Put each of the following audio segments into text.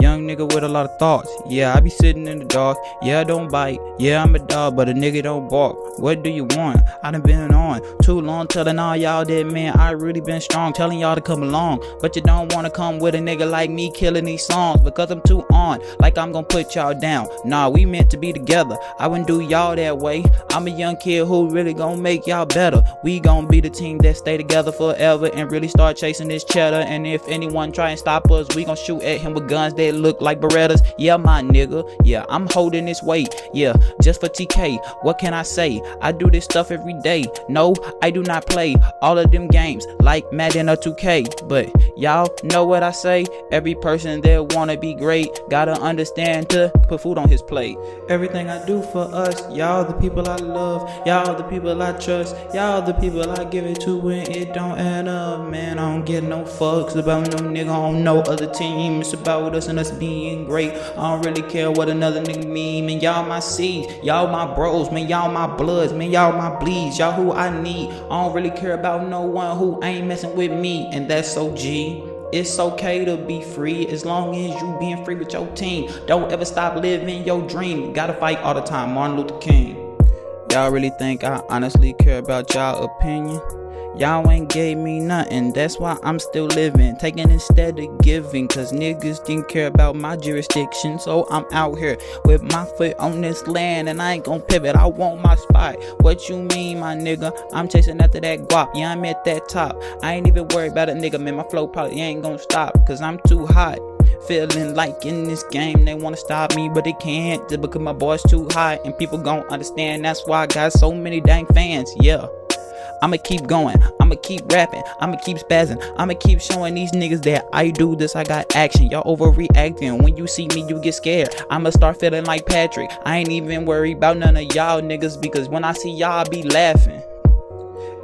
Young nigga with a lot of thoughts. Yeah, I be sitting in the dark. Yeah, I don't bite. Yeah, I'm a dog, but a nigga don't bark. What do you want? I done been on too long telling all y'all that man, I really been strong, telling y'all to come along. But you don't wanna come with a nigga like me killing these songs because I'm too on. Like I'm gonna put y'all down. Nah, we meant to be together. I wouldn't do y'all that way. I'm a young kid who really gonna make y'all better. We gonna be the team that stay together forever and really start chasing this cheddar. And if anyone try and stop us, we gonna shoot at him with guns that look like Berettas. Yeah, my nigga. Yeah, I'm holding this weight. Yeah, just for TK. What can I say? I do this stuff every day. No, I do not play all of them games like Madden or 2K. But y'all know what I say? Every person that wanna be great gotta understand to put food on his plate. Everything I do for us, y'all the people I love, y'all the people I trust, y'all the people I give it to when it don't add up. Man, I don't get no fucks about no nigga on no other team. It's about us and us being great. I don't really care what another nigga mean. Man, y'all my seeds, y'all my bros, man, y'all my bloods, man, y'all my bleeds, y'all who I need. I don't really care about no one who ain't messing with me, and that's OG. It's okay to be free as long as you being free with your team. Don't ever stop living your dream. Gotta fight all the time. Martin Luther King. Y'all really think I honestly care about y'all opinion? Y'all ain't gave me nothing, that's why I'm still living. Taking instead of giving, cause niggas didn't care about my jurisdiction. So I'm out here with my foot on this land and I ain't gon' pivot. I want my spot. What you mean, my nigga? I'm chasing after that guap. Yeah, I'm at that top. I ain't even worried about a nigga, man. My flow probably ain't gon' stop, cause I'm too hot. Feeling like in this game they wanna stop me, but they can't just because my boy's too hot and people gon' understand. That's why I got so many dang fans. Yeah. I'ma keep going. I'ma keep rapping. I'ma keep spazzing. I'ma keep showing these niggas that I do this. I got action. Y'all overreacting. When you see me, you get scared. I'ma start feeling like Patrick. I ain't even worried about none of y'all niggas because when I see y'all, I be laughing.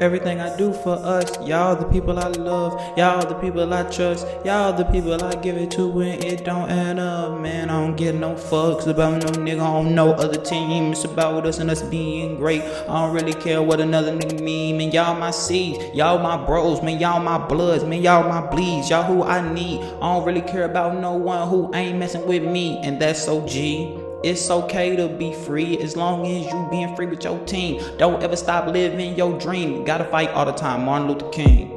Everything I do for us, y'all the people I love, y'all the people I trust, y'all the people I give it to when it don't add up. Man, I don't get no fucks about no nigga on no other team. It's about us and us being great. I don't really care what another nigga mean. Man, y'all my seeds, y'all my bros, man, y'all my bloods, man, y'all my bleeds, y'all who I need. I don't really care about no one who ain't messing with me, and that's OG. It's okay to be free as long as you being free with your team. Don't ever stop living your dream. Gotta fight all the time. Martin Luther King.